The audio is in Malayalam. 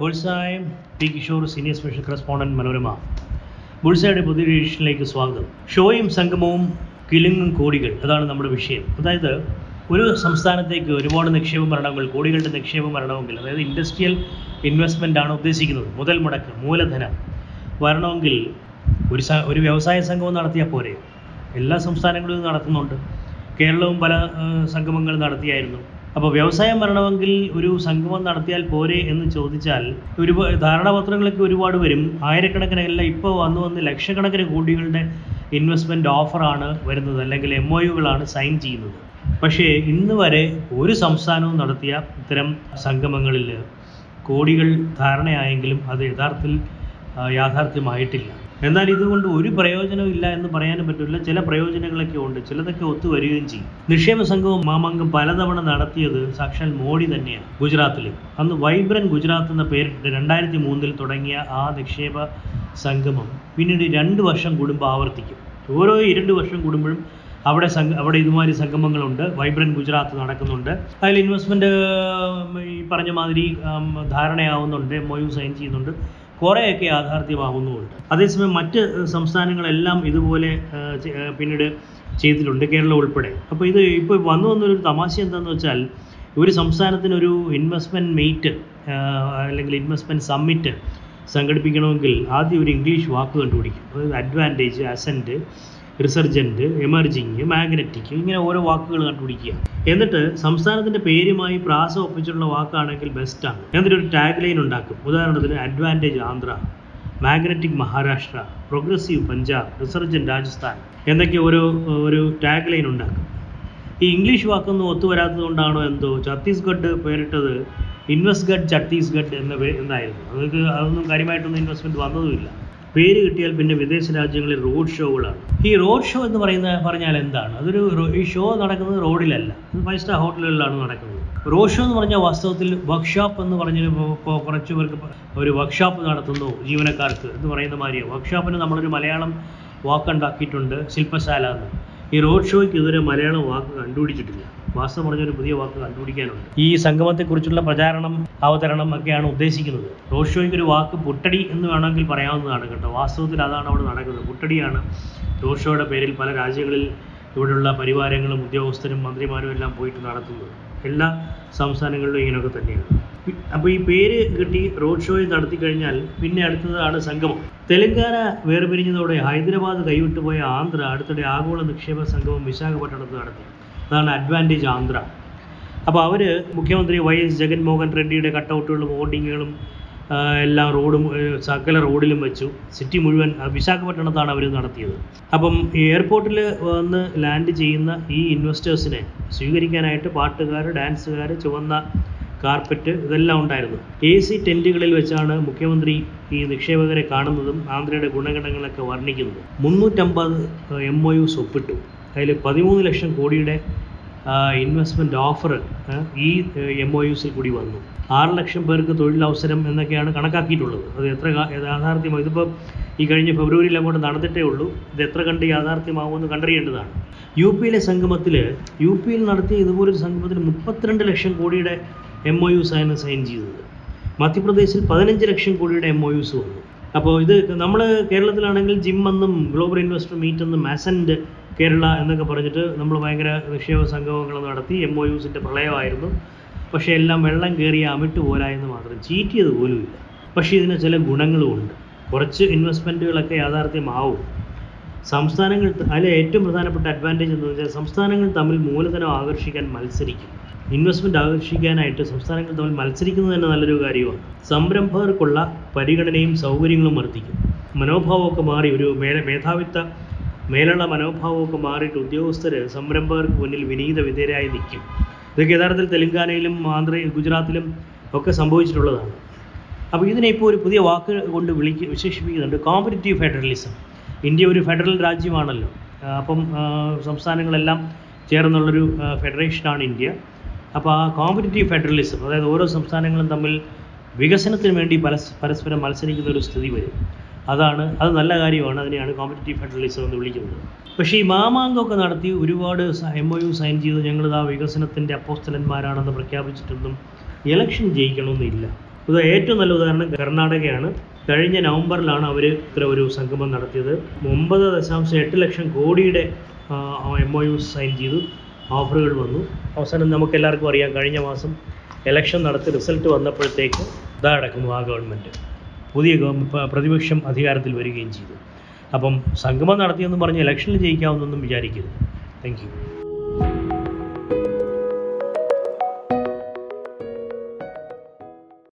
Bullseye P Kishore senior special correspondent Manorama. ബുൾസായുടെ പുതിയ എഡിഷനിലേക്ക് സ്വാഗതം. ഷോയും സംഗമവും കിലുങ്ങും കോടികൾ. അതാണ് നമ്മുടെ വിഷയം. അതായത് ഒരു സംസ്ഥാനത്തേക്ക് ഒരുപാട് നിക്ഷേപ മരണങ്ങൾ കോടികളുടെ നിക്ഷേപ മരണമെങ്കിൽ അതായത് ഇൻഡസ്ട്രിയൽ ഇൻവെസ്റ്റ്മെന്റ് ആണ് ഉദ്ദേശിക്കുന്നത്. മുതൽ മുടക്ക് മൂലധനം വരണമെങ്കിൽ ഒരു ഒരു വ്യവസായ സംഗമം നടത്തിയാൽ പോരെ? എല്ലാ സംസ്ഥാനങ്ങളിലും നടത്തുന്നുണ്ട് കേരളവും പല സംഗമങ്ങൾ നടത്തിയായിരുന്നു. അപ്പോൾ വ്യവസായം വരണമെങ്കിൽ ഒരു സംഗമം നടത്തിയാൽ പോരെ എന്ന് ചോദിച്ചാൽ ഒരു ധാരണാപത്രങ്ങളൊക്കെ ഒരുപാട് വരും. ആയിരക്കണക്കിന് അല്ല ഇപ്പോൾ വന്നു വന്ന് ലക്ഷക്കണക്കിന് കോടികളുടെ ഇൻവെസ്റ്റ്മെന്റ് ഓഫറാണ് വരുന്നത്. അല്ലെങ്കിൽ എം ഒ യുകളാണ് സൈൻ ചെയ്യുന്നത്. പക്ഷേ ഇന്ന് വരെ ഒരു സംസ്ഥാനവും നടത്തിയ ഇത്തരം സംഗമങ്ങളിൽ കോടികൾ ധാരണയായെങ്കിലും അത് യഥാർത്ഥത്തിൽ യാഥാർത്ഥ്യമായിട്ടില്ല. എന്നാൽ ഇതുകൊണ്ട് ഒരു പ്രയോജനവും ഇല്ല എന്ന് പറയാനും പറ്റില്ല. ചില പ്രയോജനങ്ങളൊക്കെ ഉണ്ട്. ചിലതൊക്കെ ഒത്തുവരികയും ചെയ്യും. നിക്ഷേപ സംഘവും മാമംഗം പലതവണ നടത്തിയത് സാക്ഷാൽ മോഡി തന്നെയാണ് ഗുജറാത്തിൽ അന്ന് വൈബ്രന്റ് ഗുജറാത്ത് എന്ന പേരിട്ട് രണ്ടായിരത്തി മൂന്നിൽ തുടങ്ങിയ ആ നിക്ഷേപ സംഗമം പിന്നീട് രണ്ട് വർഷം കൂടുമ്പോൾ ആവർത്തിക്കും. ഓരോ രണ്ട് വർഷം കൂടുമ്പോഴും അവിടെ സംഘ അവിടെ ഇതുമാതിരി സംഗമങ്ങളുണ്ട്. വൈബ്രന്റ് ഗുജറാത്ത് നടക്കുന്നുണ്ട്. അതിൽ ഇൻവെസ്റ്റ്മെന്റ് ഈ പറഞ്ഞ മാതിരി ധാരണയാവുന്നുണ്ട്. എം ഒ യു സൈൻ ചെയ്യുന്നുണ്ട്. കുറേയൊക്കെ യാഥാർത്ഥ്യമാകുന്നുമുണ്ട്. അതേസമയം മറ്റ് സംസ്ഥാനങ്ങളെല്ലാം ഇതുപോലെ പിന്നീട് ചെയ്തിട്ടുണ്ട് കേരളം ഉൾപ്പെടെ. അപ്പോൾ ഇത് ഇപ്പോൾ വന്നു വന്നൊരു തമാശ എന്താണെന്ന് വെച്ചാൽ ഒരു സംസ്ഥാനത്തിനൊരു ഇൻവെസ്റ്റ്മെന്റ് മീറ്റ് അല്ലെങ്കിൽ ഇൻവെസ്റ്റ്മെന്റ് സമ്മിറ്റ് സംഘടിപ്പിക്കണമെങ്കിൽ ആദ്യം ഒരു ഇംഗ്ലീഷ് വാക്ക് കണ്ടുപിടിക്കും. അതായത് advantage ascent resurgent emerging magnetic ഇങ്ങനെ ഓരോ വാക്കുകൾ കണ്ടുപിടിക്കുക. എന്നിട്ട് സംസ്ഥാനത്തിന്റെ പേരുമായി പ്രാസം ഒപ്പിച്ചിട്ടുള്ള വാക്കാണെങ്കിൽ ബെസ്റ്റാണ് എന്നിട്ട് ഒരു ടാഗ് ലൈൻ ഉണ്ടാക്കും. ഉദാഹരണത്തിന് advantage Andhra magnetic Maharashtra progressive Punjab resurgent Rajasthan എന്നൊക്കെ ഒരു ഒരു ടാഗ് ലൈൻ ഉണ്ടാക്കും. ഈ ഇംഗ്ലീഷ് വാക്കൊന്നും ഒത്തുവരാത്തത് കൊണ്ടാണോ എന്തോ? ഛത്തീസ്ഗഡ് പേരിട്ടത് ഇൻവെസ്റ്റ്ഗഡ് ഛത്തീസ്ഗഡ് എന്ന എന്തായിരുന്നു അതൊക്കെ അതൊന്നും കാര്യമായിട്ടൊന്നും ഇൻവെസ്റ്റ്മെന്റ് വന്നതുമില്ല. പേര് കിട്ടിയാൽ പിന്നെ വിദേശ രാജ്യങ്ങളിൽ റോഡ് ഷോകളാണ് ഈ റോഡ് ഷോ എന്ന് പറയുന്ന പറഞ്ഞാൽ എന്താണ്? അതൊരു ഈ ഷോ നടക്കുന്നത് റോഡിലല്ല. ഫൈവ് സ്റ്റാർ ഹോട്ടലുകളിലാണ് നടക്കുന്നത്. റോഡ് ഷോ എന്ന് പറഞ്ഞാൽ വാസ്തവത്തിൽ വർക്ക്ഷോപ്പ് എന്ന് ഇപ്പോൾ കുറച്ച് പേർക്ക് ഒരു വർക്ക്ഷോപ്പ് നടത്തുന്നു ജീവനക്കാർക്ക് എന്ന് പറയുന്ന മാതിരിയാണ്. വർക്ക്ഷോപ്പിന് നമ്മളൊരു മലയാളം വാക്കുണ്ടാക്കിയിട്ടുണ്ട് ശില്പശാല എന്ന്. ഈ റോഡ് ഷോയ്ക്ക് ഇതുവരെ മലയാളം വാക്ക് കണ്ടുപിടിച്ചിട്ടില്ല. വാസ്തവം പറഞ്ഞൊരു പുതിയ വാക്ക് കണ്ടുപിടിക്കാനുണ്ട്. ഈ സംഗമത്തെക്കുറിച്ചുള്ള പ്രചാരണം അവതരണം ഒക്കെയാണ് ഉദ്ദേശിക്കുന്നത്. റോഡ് ഷോയ്ക്ക് ഒരു വാക്ക് പുട്ടടി എന്ന് വേണമെങ്കിൽ പറയാവുന്നതാണ് കേട്ടോ. വാസ്തവത്തിൽ അതാണ് അവിടെ നടക്കുന്നത്. പുട്ടടിയാണ് റോഡ് ഷോയുടെ പേരിൽ പല രാജ്യങ്ങളിൽ ഇവിടെയുള്ള പരിവാരങ്ങളും ഉദ്യോഗസ്ഥരും മന്ത്രിമാരും എല്ലാം പോയിട്ട് നടത്തുന്നത്. എല്ലാ സംസ്ഥാനങ്ങളിലും ഇങ്ങനെയൊക്കെ തന്നെയാണ്. അപ്പോൾ ഈ പേര് കിട്ടി റോഡ് ഷോയിൽ നടത്തി കഴിഞ്ഞാൽ പിന്നെ അടുത്തതാണ് സംഗമം. തെലങ്കാന വേർപിരിഞ്ഞതോടെ ഹൈദരാബാദ് കൈവിട്ടുപോയ ആന്ധ്ര അടുത്തിടെ ആഗോള നിക്ഷേപ സംഗമം വിശാഖപട്ടണത്ത് നടത്തി. അതാണ് അഡ്വാന്റേജ് ആന്ധ്ര. അപ്പോൾ അവർ മുഖ്യമന്ത്രി വൈ എസ് ജഗൻമോഹൻ റെഡ്ഡിയുടെ കട്ടൗട്ടുകളും ഹോർഡിങ്ങുകളും എല്ലാ റോഡും സകല റോഡിലും വെച്ചു. സിറ്റി മുഴുവൻ വിശാഖപട്ടണത്താണ് അവർ നടത്തിയത്. അപ്പം എയർപോർട്ടിൽ വന്ന് ലാൻഡ് ചെയ്യുന്ന ഈ ഇൻവെസ്റ്റേഴ്സിനെ സ്വീകരിക്കാനായിട്ട് പാട്ടുകാർ ഡാൻസുകാർ ചുവന്ന കാർപ്പറ്റ് ഇതെല്ലാം ഉണ്ടായിരുന്നു. എ സി ടെന്റുകളിൽ വെച്ചാണ് മുഖ്യമന്ത്രി ഈ നിക്ഷേപകരെ കാണുന്നതും ആന്ധ്രയുടെ ഗുണഗണങ്ങളൊക്കെ വർണിക്കുന്നത്. മുന്നൂറ്റമ്പത് എം ഒ യുസ് ഒപ്പിട്ടു അതിൽ പതിമൂന്ന് ലക്ഷം കോടിയുടെ ഇൻവെസ്റ്റ്മെന്റ് ഓഫർ ഈ എം ഒ യുസിൽ കൂടി വന്നു. ആറ് ലക്ഷം പേർക്ക് തൊഴിലവസരം എന്നൊക്കെയാണ് കണക്കാക്കിയിട്ടുള്ളത്. അത് എത്ര യാഥാർത്ഥ്യമാകും ഇതിപ്പോൾ ഈ കഴിഞ്ഞ ഫെബ്രുവരിയിൽ അങ്ങോട്ട് നടന്നിട്ടേ ഉള്ളൂ. ഇത് എത്ര കണ്ട് യാഥാർത്ഥ്യമാകുമെന്ന് കണ്ടറിയേണ്ടതാണ്. യു പിയിലെ സംഗമത്തിൽ യു പിയിൽ നടത്തിയ ഇതുപോലൊരു സംഗമത്തിൽ മുപ്പത്തിരണ്ട് ലക്ഷം കോടിയുടെ എം ഒ യുസ് ആയിരുന്നു സൈൻ ചെയ്തത്. മധ്യപ്രദേശിൽ പതിനഞ്ച് ലക്ഷം കോടിയുടെ എം ഒ യുസ് വന്നു. അപ്പോൾ ഇത് നമ്മൾ കേരളത്തിലാണെങ്കിൽ ജിം എന്നും ഗ്ലോബൽ ഇൻവെസ്റ്റർ മീറ്റ് എന്നും മാസൻഡ് കേരള എന്നൊക്കെ പറഞ്ഞിട്ട് നമ്മൾ ഭയങ്കര നിക്ഷേപ സംഗമങ്ങൾ നടത്തി എം ഒ യുസിന്റെ പ്രളയമായിരുന്നു. പക്ഷേ എല്ലാം വെള്ളം കയറിയ അമിട്ട് പോരായെന്ന് മാത്രം ചീറ്റിയത് പോലുമില്ല പക്ഷേ ഇതിന് ചില ഗുണങ്ങളുമുണ്ട് കുറച്ച് ഇൻവെസ്റ്റ്മെന്റുകളൊക്കെ യാഥാർത്ഥ്യമാവും. സംസ്ഥാനങ്ങൾ അതിലെ ഏറ്റവും പ്രധാനപ്പെട്ട അഡ്വാന്റേജ് എന്ന് വെച്ചാൽ സംസ്ഥാനങ്ങൾ തമ്മിൽ മൂലധനം ആകർഷിക്കാൻ മത്സരിക്കും. ഇൻവെസ്റ്റ്മെന്റ് ആകർഷിക്കാനായിട്ട് സംസ്ഥാനങ്ങൾ തമ്മിൽ മത്സരിക്കുന്നത് തന്നെ നല്ലൊരു കാര്യമാണ്. സംരംഭകർക്കുള്ള പരിഗണനയും സൗകര്യങ്ങളും വർദ്ധിക്കും. മനോഭാവമൊക്കെ മാറി ഒരു മേല മേധാവിത്വ മേലുള്ള മനോഭാവമൊക്കെ മാറിയിട്ട് ഉദ്യോഗസ്ഥർ സംരംഭകർക്ക് മുന്നിൽ വിനീത വിധേയരായി നിൽക്കും. ഇതൊക്കെ യഥാർത്ഥത്തിൽ തെലങ്കാനയിലും ആന്ധ്രയിലും ഗുജറാത്തിലും ഒക്കെ സംഭവിച്ചിട്ടുള്ളതാണ്. അപ്പോൾ ഇതിനെ ഇപ്പോൾ ഒരു പുതിയ വാക്ക് കൊണ്ട് വിളിക്ക് വിശേഷിപ്പിക്കുന്നുണ്ട്. കോമ്പറ്റീവ് ഫെഡറലിസം ഇന്ത്യ ഒരു ഫെഡറൽ രാജ്യമാണല്ലോ. അപ്പം സംസ്ഥാനങ്ങളെല്ലാം ചേർന്നുള്ളൊരു ഫെഡറേഷനാണ് ഇന്ത്യ. അപ്പോൾ ആ കോമ്പറ്റീവ് ഫെഡറലിസം അതായത് ഓരോ സംസ്ഥാനങ്ങളും തമ്മിൽ വികസനത്തിന് വേണ്ടി പരസ് പരസ്പരം മത്സരിക്കുന്ന ഒരു സ്ഥിതി വരും. അതാണ് അത് നല്ല കാര്യമാണ് അതിനെയാണ് കോമ്പറ്റീവ് ഫെഡറലിസം എന്ന് വിളിക്കുന്നത്. പക്ഷേ ഈ മാമാങ്കമൊക്കെ നടത്തി ഒരുപാട് എം ഒ യു സൈൻ ചെയ്ത് ഞങ്ങളിതാ വികസനത്തിന്റെ അപ്പോസ്തലന്മാരാണെന്ന് പ്രഖ്യാപിച്ചിട്ടൊന്നും ഇലക്ഷൻ ജയിക്കണമെന്നില്ല. ഇത് ഏറ്റവും നല്ല ഉദാഹരണം കർണാടകയാണ്. കഴിഞ്ഞ നവംബറിലാണ് അവർ ഇത്ര ഒരു സംഗമം നടത്തിയത്. ഒമ്പത് ദശാംശം എട്ട് ലക്ഷം കോടിയുടെ എം ഒ യു സൈൻ ചെയ്തു. ഓഫറുകൾ വന്നു. അവസാനം നമുക്ക് എല്ലാവർക്കും അറിയാം കഴിഞ്ഞ മാസം ഇലക്ഷൻ നടത്തി റിസൾട്ട് വന്നപ്പോഴത്തേക്ക് ഇതാ അടക്കുന്നു ആ ഗവൺമെന്റ് പുതിയ പ്രതിപക്ഷം അധികാരത്തിൽ വരികയും ചെയ്തു. അപ്പം സംഗമം നടത്തിയെന്ന് പറഞ്ഞ് ഇലക്ഷനിൽ ജയിക്കാവുന്നൊന്നും വിചാരിക്കരുത്. Thank you